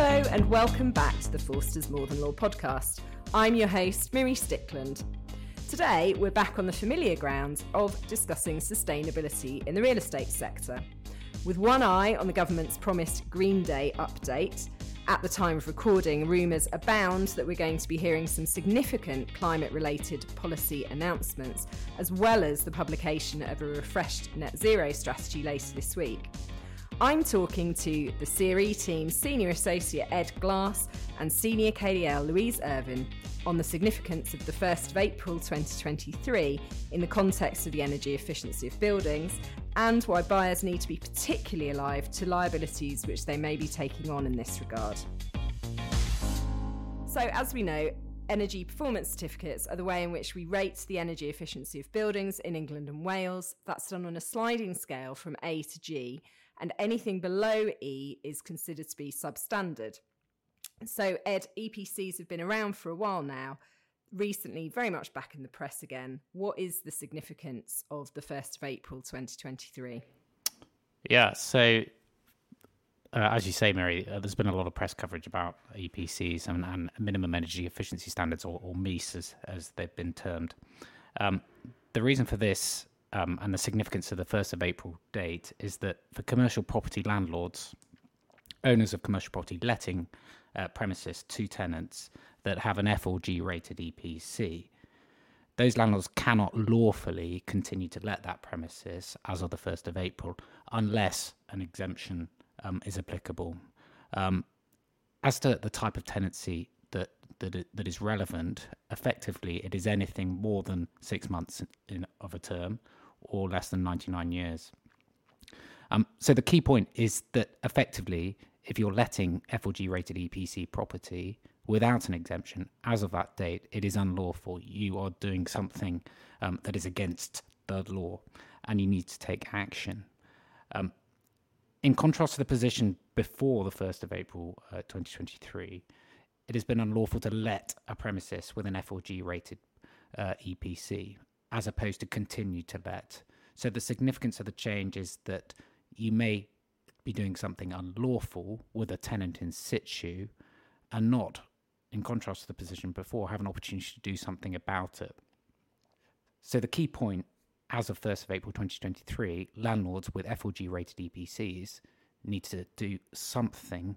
Hello, and welcome back to the Forsters More Than Law podcast. I'm your host, Miri Stickland. Today, we're back on the familiar grounds of discussing sustainability in the real estate sector. With one eye on the government's promised Green Day update, at the time of recording, rumours abound that we're going to be hearing some significant climate related policy announcements, as well as the publication of a refreshed net zero strategy later this week. I'm talking to the CRE team Senior Associate Ed Glass and Senior KDL Louise Irvine on the significance of the 1st of April 2023 in the context of the energy efficiency of buildings and why buyers need to be particularly alive to liabilities which they may be taking on in this regard. So, as we know, energy performance certificates are the way in which we rate the energy efficiency of buildings in England and Wales. That's done on a sliding scale from A to G, and anything below E is considered to be substandard. So, Ed, EPCs have been around for a while now. Recently, very much back in the press again. What is the significance of the 1st of April 2023? Yeah, so uh, as you say, Miri, uh, there's been a lot of press coverage about EPCs and, and minimum energy efficiency standards, or, or MEES as, as, they've been termed. Um, the reason for this um, and the significance of the 1st of April date is that for commercial property landlords, owners of commercial property letting uh, premises to tenants that have an F4G rated EPC, those landlords cannot lawfully continue to let that premises as of the 1st of April unless an exemption um, is applicable. Um, as to the type of tenancy that, that that is relevant, effectively, it is anything more than six months in, of a term or less than 99 years. Um, so the key point is that effectively, if you're letting F4G rated EPC property without an exemption, as of that date, it is unlawful. You are doing something um, that is against the law and you need to take action. Um, in contrast to the position before the 1st of April uh, 2023, it has been unlawful to let a premises with an F4G rated uh, EPC as opposed to continue to let. So the significance of the change is that you may be doing something unlawful with a tenant in situ and not, in contrast to the position before, have an opportunity to do something about it. So the key point, as of 1st of April 2023, landlords with F4G rated EPCs need to do something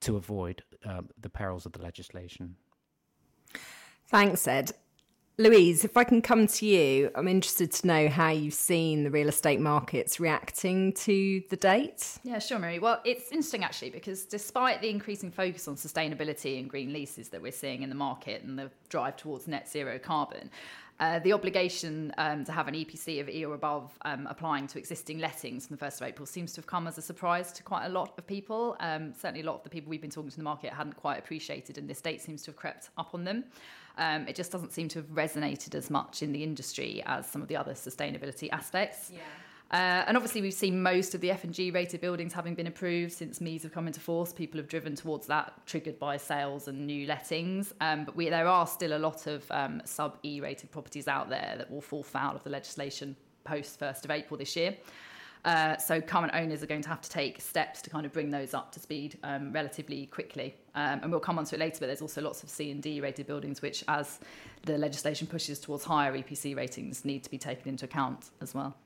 to avoid um, the perils of the legislation. Thanks, Ed. Louise, if I can come to you, I'm interested to know how you've seen the real estate markets reacting to the date. Yeah, sure, Miri. Well, it's interesting actually because despite the increasing focus on sustainability and green leases that we're seeing in the market and the drive towards net zero carbon, uh, the obligation um, to have an EPC of E or above um, applying to existing lettings from the 1st of April seems to have come as a surprise to quite a lot of people. Um, certainly, a lot of the people we've been talking to in the market hadn't quite appreciated, and this date seems to have crept up on them. Um, it just doesn't seem to have resonated as much in the industry as some of the other sustainability aspects. Yeah. Uh, and obviously, we've seen most of the F and G rated buildings having been approved since MEES have come into force. People have driven towards that, triggered by sales and new lettings. Um, but we, there are still a lot of um, sub E rated properties out there that will fall foul of the legislation post 1st of April this year. Uh, so current owners are going to have to take steps to kind of bring those up to speed um, relatively quickly. Um, and we'll come on to it later, but there's also lots of C and D rated buildings, which as the legislation pushes towards higher EPC ratings, need to be taken into account as well.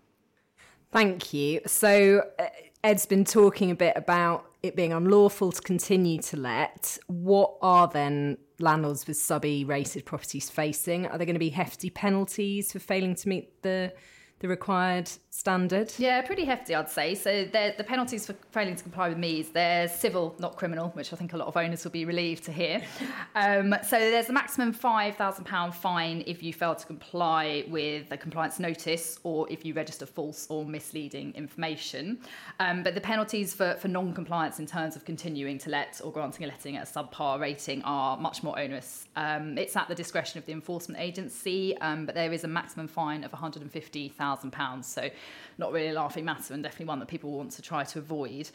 Thank you. So uh, Ed's been talking a bit about it being unlawful to continue to let. What are then landlords with sub E rated properties facing? Are there going to be hefty penalties for failing to meet the the required standard? Yeah, pretty hefty, I'd say. So the penalties for failing to comply with MEES, they're civil, not criminal, which I think a lot of owners will be relieved to hear. Um, so there's a maximum £5,000 fine if you fail to comply with a compliance notice or if you register false or misleading information. Um, but the penalties for, for non-compliance in terms of continuing to let or granting a letting at a subpar rating are much more onerous. Um, it's at the discretion of the enforcement agency, um, but there is a maximum fine of 150,000 £1,000. So, not really a laughing matter, and definitely one that people want to try to avoid.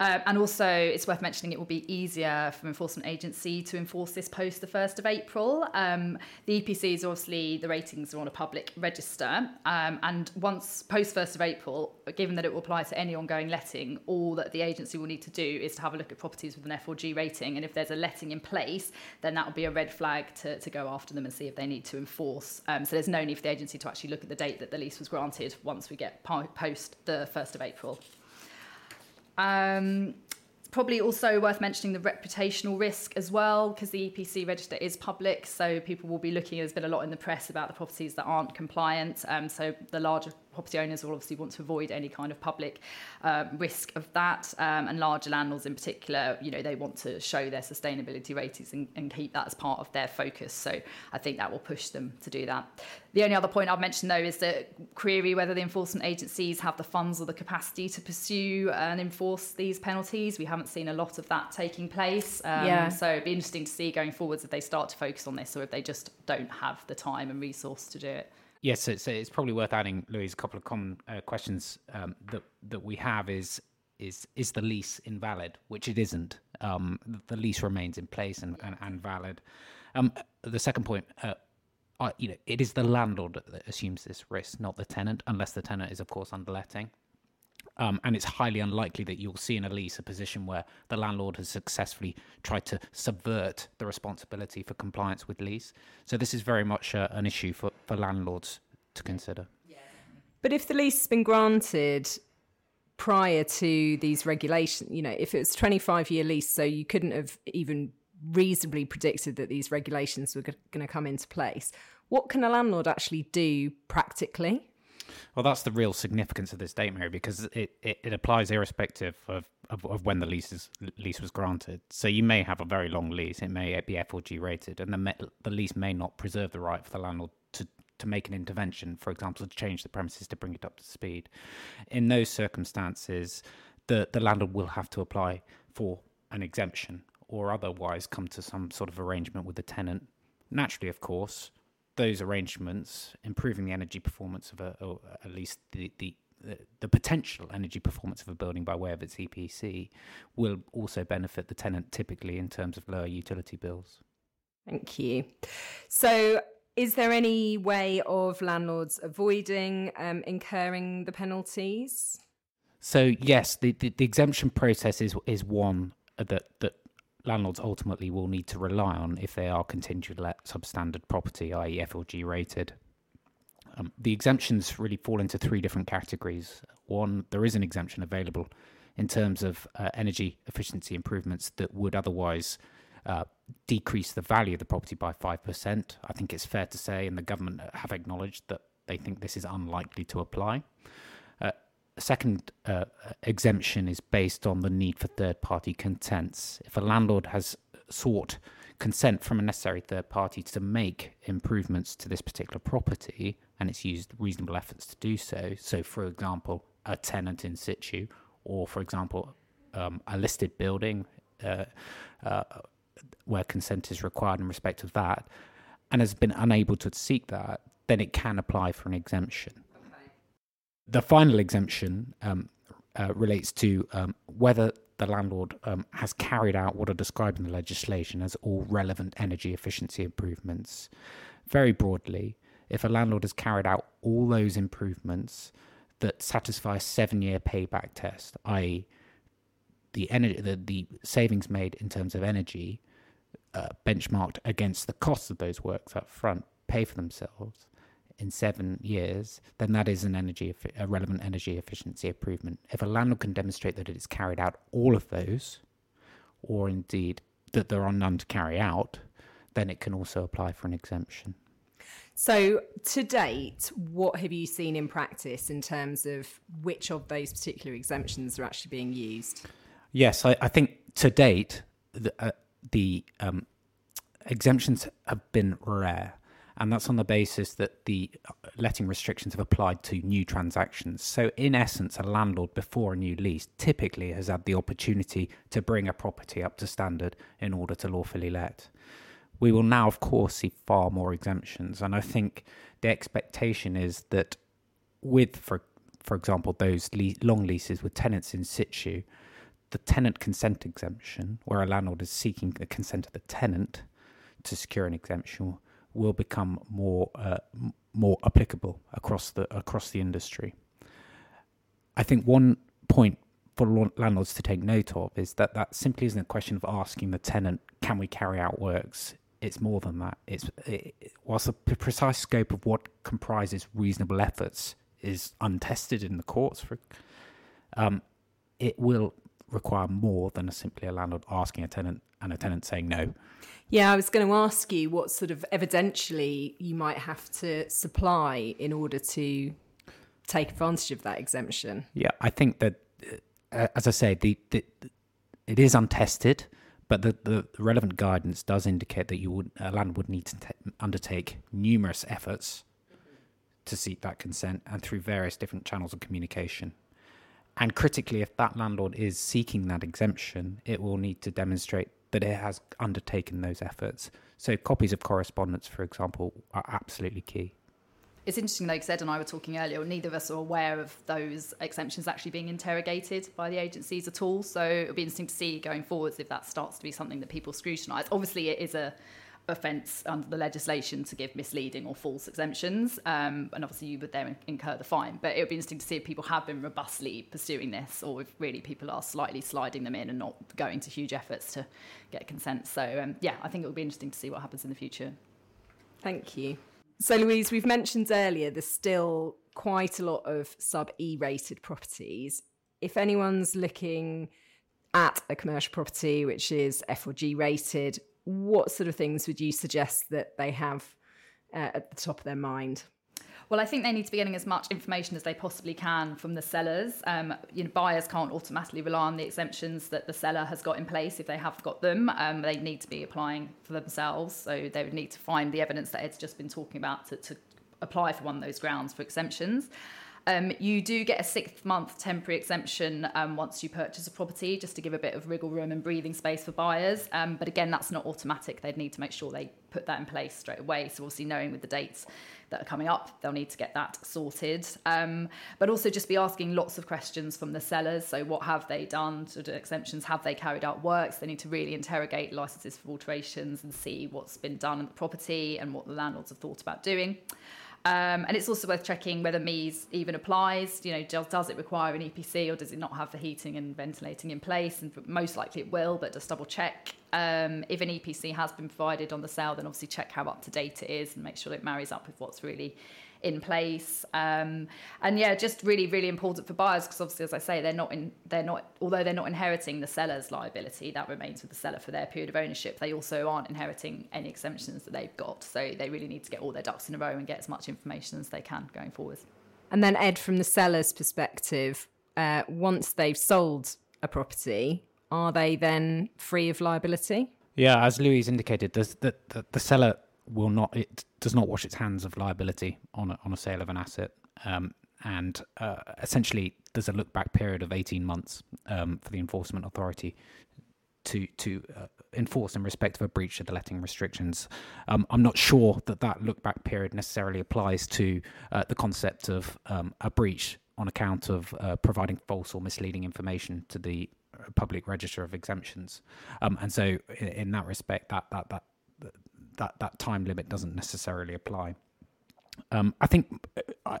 Um, and also, it's worth mentioning it will be easier for an enforcement agency to enforce this post the 1st of April. Um, the EPCs, obviously, the ratings are on a public register. Um, and once post 1st of April, given that it will apply to any ongoing letting, all that the agency will need to do is to have a look at properties with an F4G rating. And if there's a letting in place, then that will be a red flag to, to go after them and see if they need to enforce. Um, so there's no need for the agency to actually look at the date that the lease was granted once we get post the 1st of April. Um, probably also worth mentioning the reputational risk as well, because the EPC register is public, so people will be looking. There's been a lot in the press about the properties that aren't compliant. Um, so the larger property owners will obviously want to avoid any kind of public um, risk of that. Um, and larger landlords in particular, you know, they want to show their sustainability ratings and, and keep that as part of their focus. So I think that will push them to do that. The only other point I'll mention though is that query whether the enforcement agencies have the funds or the capacity to pursue and enforce these penalties. We haven't seen a lot of that taking place. Um, yeah. So it'd be interesting to see going forwards if they start to focus on this or if they just don't have the time and resource to do it. Yes, so, so it's probably worth adding, Louise, a couple of common uh, questions um, that that we have is is is the lease invalid, which it isn't. Um, the lease remains in place and, and, and valid. Um, the second point, uh, you know, it is the landlord that assumes this risk, not the tenant, unless the tenant is, of course, underletting. Um, and it's highly unlikely that you'll see in a lease a position where the landlord has successfully tried to subvert the responsibility for compliance with lease. So this is very much uh, an issue for, for landlords to consider. But if the lease has been granted prior to these regulations, you know, if it was 25 year lease, so you couldn't have even reasonably predicted that these regulations were going to come into place, what can a landlord actually do practically? Well, that's the real significance of this date, Miri, because it, it, it applies irrespective of, of, of, when the lease is, lease was granted. So you may have a very long lease; it may be F4G rated, and the the lease may not preserve the right for the landlord to to make an intervention, for example, to change the premises to bring it up to speed. In those circumstances, the the landlord will have to apply for an exemption or otherwise come to some sort of arrangement with the tenant. Naturally, of course, those arrangements, improving the energy performance of a, or at least the, the the potential energy performance of a building by way of its EPC will also benefit the tenant typically in terms of lower utility bills. Thank you. So, is there any way of landlords avoiding um, incurring the penalties? So, yes, the, the, the exemption process is is one that that landlords ultimately will need to rely on if they are continuing let substandard property, i.e., F4G rated. Um, the exemptions really fall into three different categories. One, there is an exemption available in terms of uh, energy efficiency improvements that would otherwise uh, decrease the value of the property by 5%. I think it's fair to say, and the government have acknowledged that they think this is unlikely to apply second uh, exemption is based on the need for third party consents. If a landlord has sought consent from a necessary third party to make improvements to this particular property and it's used reasonable efforts to do so, so for example, a tenant in situ, or for example, um, a listed building uh, uh, where consent is required in respect of that, and has been unable to seek that, then it can apply for an exemption the final exemption um, uh, relates to um, whether the landlord um, has carried out what are described in the legislation as all relevant energy efficiency improvements. Very broadly, if a landlord has carried out all those improvements that satisfy a seven year payback test, i.e., the, energy, the, the savings made in terms of energy uh, benchmarked against the cost of those works up front pay for themselves, in seven years, then that is an energy a relevant energy efficiency improvement. If a landlord can demonstrate that it has carried out all of those, or indeed that there are none to carry out, then it can also apply for an exemption. So, to date, what have you seen in practice in terms of which of those particular exemptions are actually being used? Yes, I, I think to date, the, uh, the um, exemptions have been rare and that's on the basis that the uh, letting restrictions have applied to new transactions. So, in essence, a landlord before a new lease typically has had the opportunity to bring a property up to standard in order to lawfully let. We will now, of course, see far more exemptions, and I think the expectation is that with, for for example, those le- long leases with tenants in situ, the tenant consent exemption, where a landlord is seeking the consent of the tenant to secure an exemption, will become more uh, more applicable across the across the industry. I think one point for landlords to take note of is that that simply isn't a question of asking the tenant, "Can we carry out works?" It's more than that. It's it, whilst the precise scope of what comprises reasonable efforts is untested in the courts, for, um, it will require more than simply a landlord asking a tenant and a tenant saying no. Yeah, I was going to ask you what sort of evidentially you might have to supply in order to take advantage of that exemption. Yeah, I think that, uh, as I say, the, the, it is untested, but the, the relevant guidance does indicate that you would a landlord would need to t- undertake numerous efforts to seek that consent and through various different channels of communication. And critically, if that landlord is seeking that exemption, it will need to demonstrate that it has undertaken those efforts. So, copies of correspondence, for example, are absolutely key. It's interesting, though, because Ed and I were talking earlier, neither of us are aware of those exemptions actually being interrogated by the agencies at all. So it'll be interesting to see going forwards if that starts to be something that people scrutinise. Obviously, it is a offence under the legislation to give misleading or false exemptions. Um, and obviously, you would then incur the fine. But it would be interesting to see if people have been robustly pursuing this or if really people are slightly sliding them in and not going to huge efforts to get consent. So, um, yeah, I think it will be interesting to see what happens in the future. Thank you. So, Louise, we've mentioned earlier there's still quite a lot of sub E rated properties. If anyone's looking at a commercial property which is F or G rated, what sort of things would you suggest that they have uh, at the top of their mind? Well, I think they need to be getting as much information as they possibly can from the sellers. Um, you know, buyers can't automatically rely on the exemptions that the seller has got in place if they have got them. Um, they need to be applying for themselves, so they would need to find the evidence that Ed's just been talking about to, to apply for one of those grounds for exemptions. Um, you do get a six month temporary exemption um, once you purchase a property, just to give a bit of wriggle room and breathing space for buyers. Um, but again, that's not automatic. They'd need to make sure they put that in place straight away. So, obviously, knowing with the dates that are coming up, they'll need to get that sorted. Um, but also, just be asking lots of questions from the sellers. So, what have they done to the exemptions? Have they carried out works? They need to really interrogate licenses for alterations and see what's been done on the property and what the landlords have thought about doing. Um, and it's also worth checking whether MEES even applies. You know, does, does, it require an EPC or does it not have the heating and ventilating in place? And most likely it will, but just double check. Um, if an EPC has been provided on the sale, then obviously check how up to date it is and make sure it marries up with what's really in place. Um, and yeah, just really, really important for buyers because obviously, as I say, they're not in, they're not, although they're not inheriting the seller's liability, that remains with the seller for their period of ownership. They also aren't inheriting any exemptions that they've got. So they really need to get all their ducks in a row and get as much information as they can going forward. And then, Ed, from the seller's perspective, uh, once they've sold a property, are they then free of liability? Yeah, as Louise indicated, the, the, the seller will not it does not wash its hands of liability on a, on a sale of an asset. Um, and uh, essentially, there's a look back period of 18 months um, for the enforcement authority to to uh, enforce in respect of a breach of the letting restrictions. Um, I'm not sure that that look back period necessarily applies to uh, the concept of um, a breach on account of uh, providing false or misleading information to the public register of exemptions. Um, and so, in, in, that respect, that that that that that time limit doesn't necessarily apply. Um, I think uh,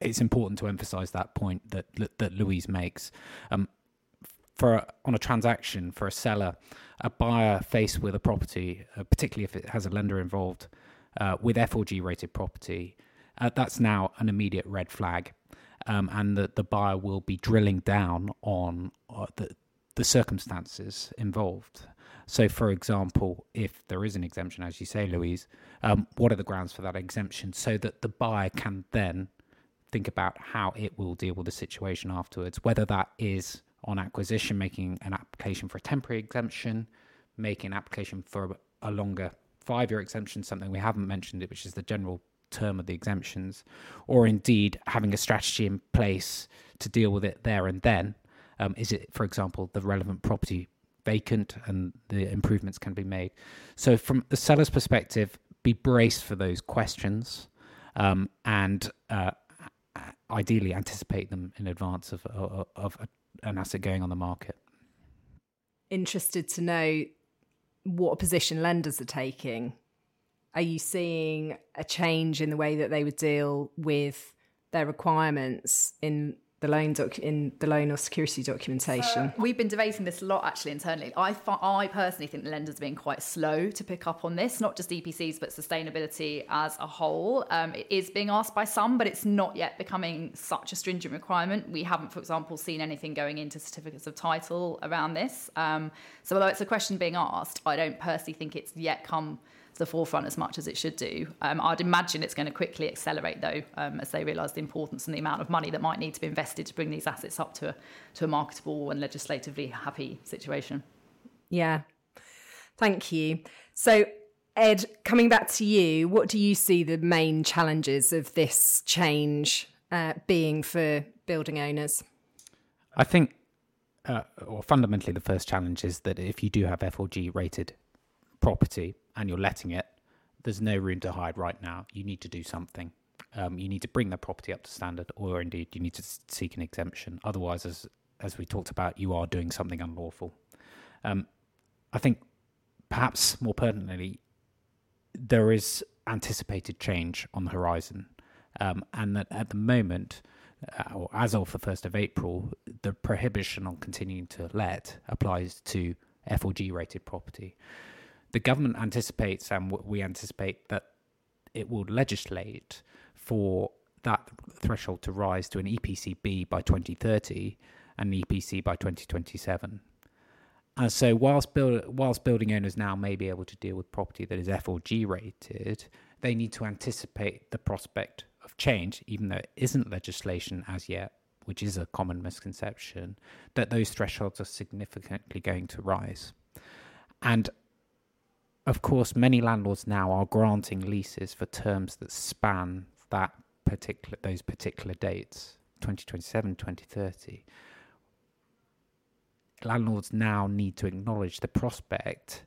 it's important to emphasise that point that that Louise makes. Um, for on a transaction for a seller, a buyer faced with a property, uh, particularly if it has a lender involved, uh, with F4G rated property, uh, that's now an immediate red flag, um, and that the buyer will be drilling down on uh, the the circumstances involved. So, for example, if there is an exemption, as you say, Louise, um, what are the grounds for that exemption so that the buyer can then think about how it will deal with the situation afterwards, whether that is on acquisition, making an application for a temporary exemption, making an application for a longer five year exemption, something we haven't mentioned it, which is the general term of the exemptions, or indeed having a strategy in place to deal with it there and then. Um, is it, for example, the relevant property vacant and the improvements can be made. So, from the seller's perspective, be braced for those questions um, and uh, ideally anticipate them in advance of, of, of an asset going on the market. interested to know what position lenders are taking. Are you seeing a change in the way that they would deal with their requirements in the loan doc- in the loan or security documentation. We've been debating this a lot actually internally. I I personally think the lenders have been quite slow to pick up on this, not just EPCs but sustainability as a whole. Um, it is being asked by some, but it's not yet becoming such a stringent requirement. We haven't, for example, seen anything going into certificates of title around this. Um, so although it's a question being asked, I don't personally think it's yet come the forefront as much as it should do. Um, I'd imagine it's going to quickly accelerate though, um, as they realise the importance and the amount of money that might need to be invested to bring these assets up to a, to a marketable and legislatively happy situation. Yeah, thank you. So, Ed, coming back to you, what do you see the main challenges of this change uh, being for building owners? I think, uh, or fundamentally, the first challenge is that if you do have FLG rated property, and you're letting it, there's no room to hide right now. You need to do something. Um, you need to bring the property up to standard, or indeed you need to seek an exemption. Otherwise, as as we talked about, you are doing something unlawful. Um, I think perhaps more pertinently, there is anticipated change on the horizon, um, and that at the moment, uh, or as of the first of April, the prohibition on continuing to let applies to FLG rated property the government anticipates, and we anticipate that it will legislate for that threshold to rise to an EPCB by 2030 and an EPC by 2027. And so, whilst, build, whilst building owners now may be able to deal with property that is FLG rated, they need to anticipate the prospect of change, even though it isn't legislation as yet, which is a common misconception, that those thresholds are significantly going to rise. And of course, many landlords now are granting leases for terms that span that particular those particular dates 2027 2030 landlords now need to acknowledge the prospect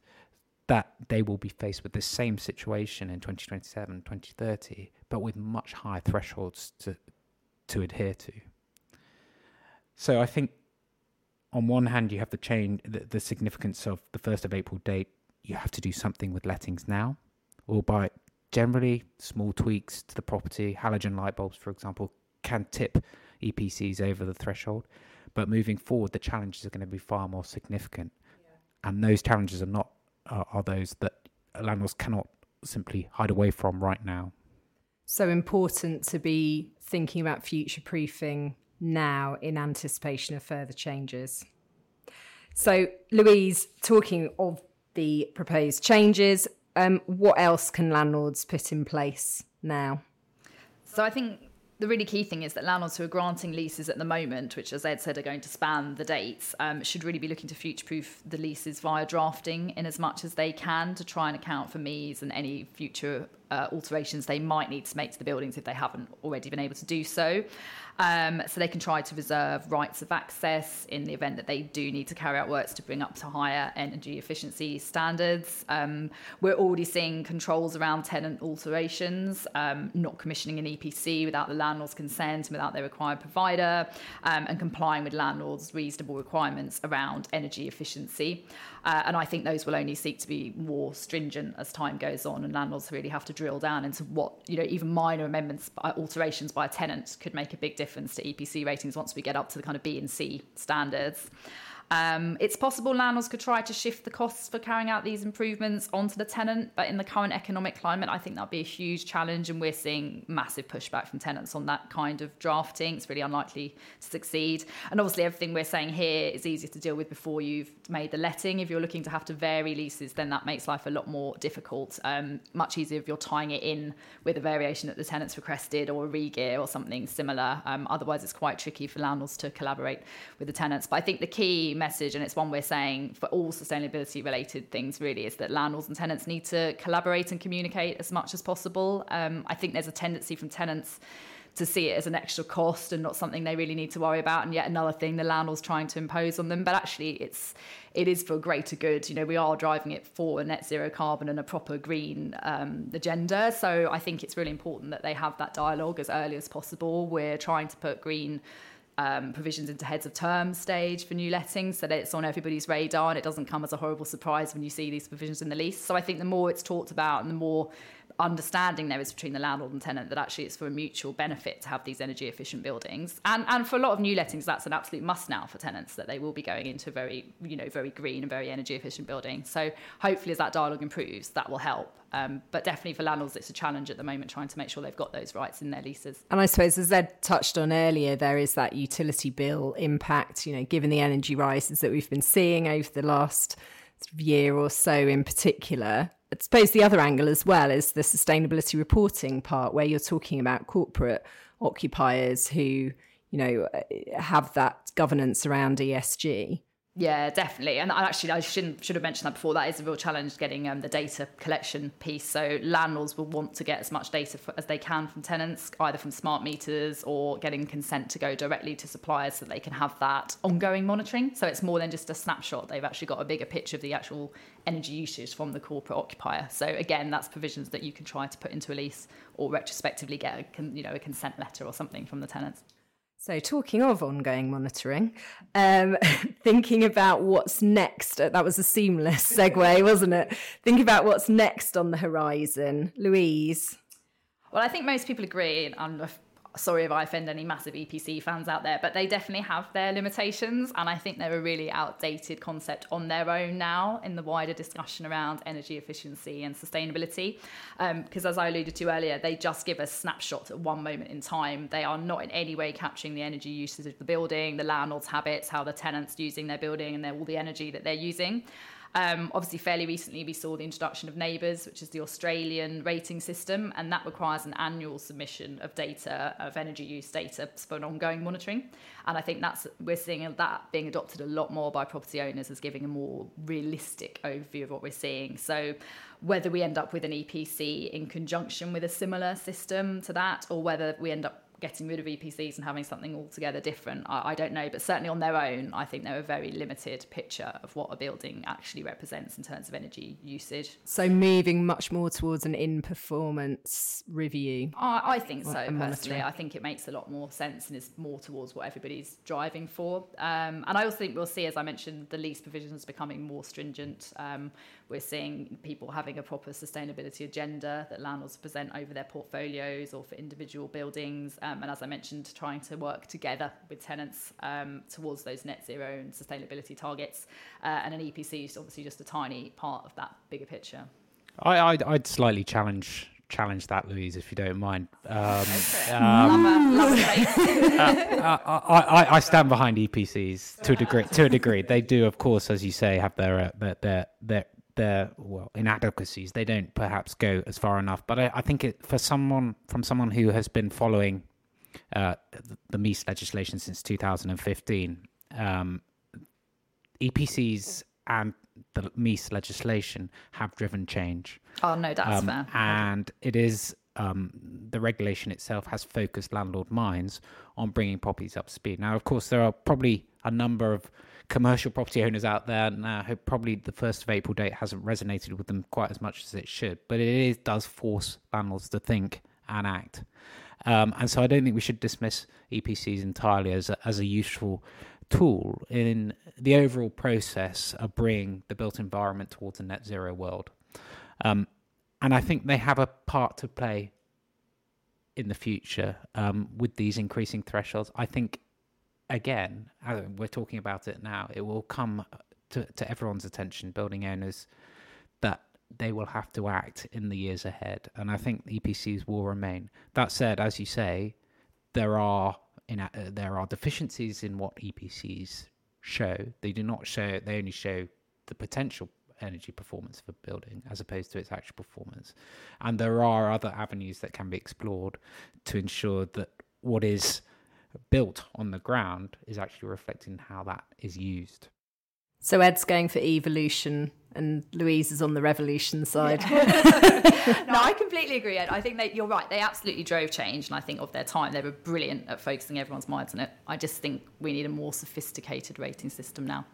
that they will be faced with the same situation in 2027 2030 but with much higher thresholds to to adhere to. So i think on one hand you have the change the, the significance of the 1st of april date you have to do something with lettings now, or by generally small tweaks to the property. Halogen light bulbs, for example, can tip EPCs over the threshold. But moving forward, the challenges are going to be far more significant, yeah. and those challenges are not uh, are those that landlords cannot simply hide away from right now. So important to be thinking about future proofing now in anticipation of further changes. So, Louise, talking of the proposed changes. Um, what else can landlords put in place now? So I think the really key thing is that landlords who are granting leases at the moment, which, as Ed said, are going to span the dates, um, should really be looking to future proof the leases via drafting in as much as they can to try and account for MEES and any future uh, alterations they might need to make to the buildings if they haven't already been able to do so. Um, so they can try to reserve rights of access in the event that they do need to carry out works to bring up to higher energy efficiency standards. Um, we're already seeing controls around tenant alterations, um, not commissioning an EPC without the landlord's consent and without their required provider, um, and complying with landlords' reasonable requirements around energy efficiency. Uh, and I think those will only seek to be more stringent as time goes on, and landlords really have to drill down into what, you know, even minor amendments, alterations by a tenant could make a big difference to EPC ratings once we get up to the kind of B and C standards. Um, it's possible landlords could try to shift the costs for carrying out these improvements onto the tenant, but in the current economic climate, I think that'd be a huge challenge, and we're seeing massive pushback from tenants on that kind of drafting. It's really unlikely to succeed. And obviously, everything we're saying here is easier to deal with before you've made the letting. If you're looking to have to vary leases, then that makes life a lot more difficult. Um, much easier if you're tying it in with a variation that the tenants requested or a regear or something similar. Um, otherwise, it's quite tricky for landlords to collaborate with the tenants. But I think the key message, and it's one we're saying for all sustainability related things, really, is that landlords and tenants need to collaborate and communicate as much as possible. Um, I think there's a tendency from tenants to see it as an extra cost and not something they really need to worry about and yet another thing the landlord's trying to impose on them. But actually it's it is for greater good. You know we are driving it for a net zero carbon and a proper green um, agenda. So i think it's really important that they have that dialogue as early as possible. We're trying to put green um, provisions into heads of term stage for new lettings so that it's on everybody's radar and it doesn't come as a horrible surprise when you see these provisions in the lease. So I think the more it's talked about and the more understanding there is between the landlord and tenant that actually it's for a mutual benefit to have these energy efficient buildings. And and for a lot of new lettings that's an absolute must now for tenants that they will be going into very you know very green and very energy efficient building. So hopefully as that dialogue improves that will help. Um, but definitely for landlords it's a challenge at the moment trying to make sure they've got those rights in their leases. And i suppose as ed touched on earlier there is that utility bill impact you know given the energy rises that we've been seeing over the last year or so in particular I suppose the other angle as well is the sustainability reporting part, where you're talking about corporate occupiers who, you know, have that governance around ESG. Yeah, definitely. And actually, I shouldn't should have mentioned that before. That is a real challenge getting um, the data collection piece. So landlords will want to get as much data for, as they can from tenants, either from smart meters or getting consent to go directly to suppliers so they can have that ongoing monitoring. So it's more than just a snapshot. They've actually got a bigger picture of the actual energy usage from the corporate occupier. So again, that's provisions that you can try to put into a lease or retrospectively get a, you know a consent letter or something from the tenants. So, talking of ongoing monitoring, um, thinking about what's next, uh, that was a seamless segue, wasn't it? Think about what's next on the horizon. Louise. Well, I think most people agree, and sorry if I offend any massive EPC fans out there, but they definitely have their limitations. And I think they're a really outdated concept on their own now in the wider discussion around energy efficiency and sustainability. Because um, as I alluded to earlier, they just give a snapshot at one moment in time. They are not in any way capturing the energy uses of the building, the landlord's habits, how the tenants using their building, and all the energy that they're using. Um, obviously, fairly recently, we saw the introduction of NABERS, which is the Australian rating system, and that requires an annual submission of data, of energy use data for an ongoing monitoring. And I think that's we're seeing that being adopted a lot more by property owners as giving a more realistic overview of what we're seeing. So whether we end up with an EPC in conjunction with a similar system to that, or whether we end up getting rid of EPCs and having something altogether different. I, I, don't know, but certainly on their own, I think they're a very limited picture of what a building actually represents in terms of energy usage. So moving much more towards an in-performance review. I, I think so personally. I think it makes a lot more sense and is more towards what everybody's driving for. Um, and I also think we'll see, as I mentioned, the lease provisions becoming more stringent. Um, we're seeing people having a proper sustainability agenda that landlords present over their portfolios or for individual buildings. Um, and as I mentioned, trying to work together with tenants um, towards those net zero and sustainability targets. Uh, and an EPC is obviously just a tiny part of that bigger picture. I, I'd, I'd slightly challenge challenge that, Louise, if you don't mind. Um, um, love a, love a uh, I, I, I, stand behind EPCs to a degree. To a degree, they do, of course, as you say, have their uh, their their, their their well inadequacies. They don't perhaps go as far enough. But I, I think it, for someone from someone who has been following uh, the, the MEES legislation since 2015, um, EPCs and the MEES legislation have driven change. Oh no, that's um, fair. And it is um, the regulation itself has focused landlord minds on bringing properties up to speed. Now, of course, there are probably a number of commercial property owners out there now who probably the first of April date hasn't resonated with them quite as much as it should, but it is, does force landlords to think and act. Um, and so I don't think we should dismiss EPCs entirely as a, as a useful tool in the overall process of bringing the built environment towards a net zero world. Um, and I think they have a part to play in the future um, with these increasing thresholds. I think, again, we're talking about it now, it will come to, to everyone's attention, building owners, that they will have to act in the years ahead. And I think EPCs will remain. That said, as you say, there are in, uh, there are deficiencies in what EPCs show. They do not show. They only show the potential energy performance of a building as opposed to its actual performance. And there are other avenues that can be explored to ensure that what is built on the ground is actually reflecting how that is used. So Ed's going for evolution and Louise is on the revolution side. Yeah. no, I completely agree, Ed. I think that you're right. They absolutely drove change, and I think of their time, they were brilliant at focusing everyone's minds on it. I just think we need a more sophisticated rating system now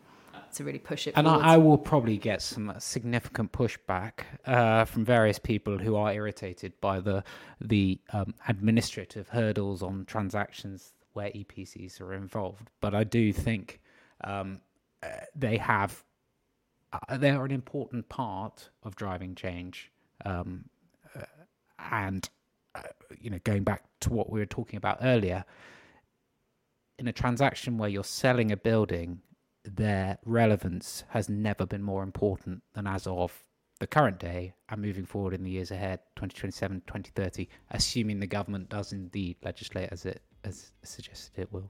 to really push it. And I, I, will probably get some significant pushback uh, from various people who are irritated by the the um, administrative hurdles on transactions where EPCs are involved, but I do think um, uh, they have uh, they are an important part of driving change. Um, uh, and uh, you know, going back to what we were talking about earlier, in a transaction where you're selling a building, their relevance has never been more important than as of the current day and moving forward in the years ahead 2027 2030 assuming the government does indeed legislate as it as suggested it will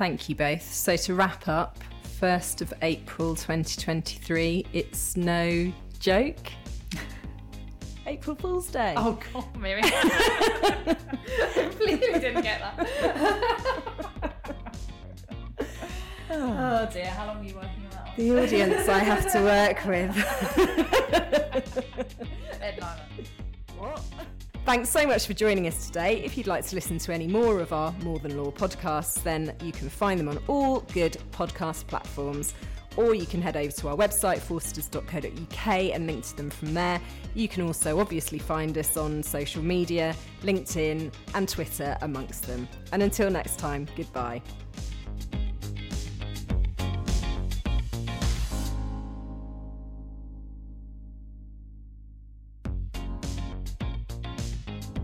Thank you both. So to wrap up, 1st of April 2023, it's no joke. April Fool's Day. Oh God, Miri. Completely didn't get that. oh dear, how long were you working on that one? The audience I have to work with. What? Thanks so much for joining us today. If you'd like to listen to any more of our More Than Law podcasts, then you can find them on all good podcast platforms. Or you can head over to our website, forsters.co.uk, and link to them from there. You can also obviously find us on social media, LinkedIn, and Twitter, amongst them. And until next time, goodbye.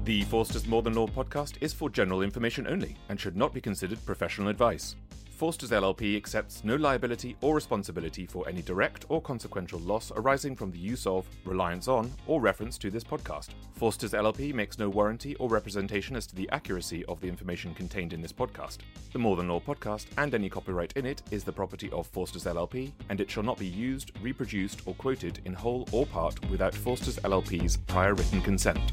The Forsters More Than Law podcast is for general information only and should not be considered professional advice. Forsters LLP accepts no liability or responsibility for any direct or consequential loss arising from the use of, reliance on, or reference to this podcast. Forsters LLP makes no warranty or representation as to the accuracy of the information contained in this podcast. The More Than Law podcast and any copyright in it is the property of Forsters LLP, and it shall not be used, reproduced, or quoted in whole or part without Forsters LLP's prior written consent.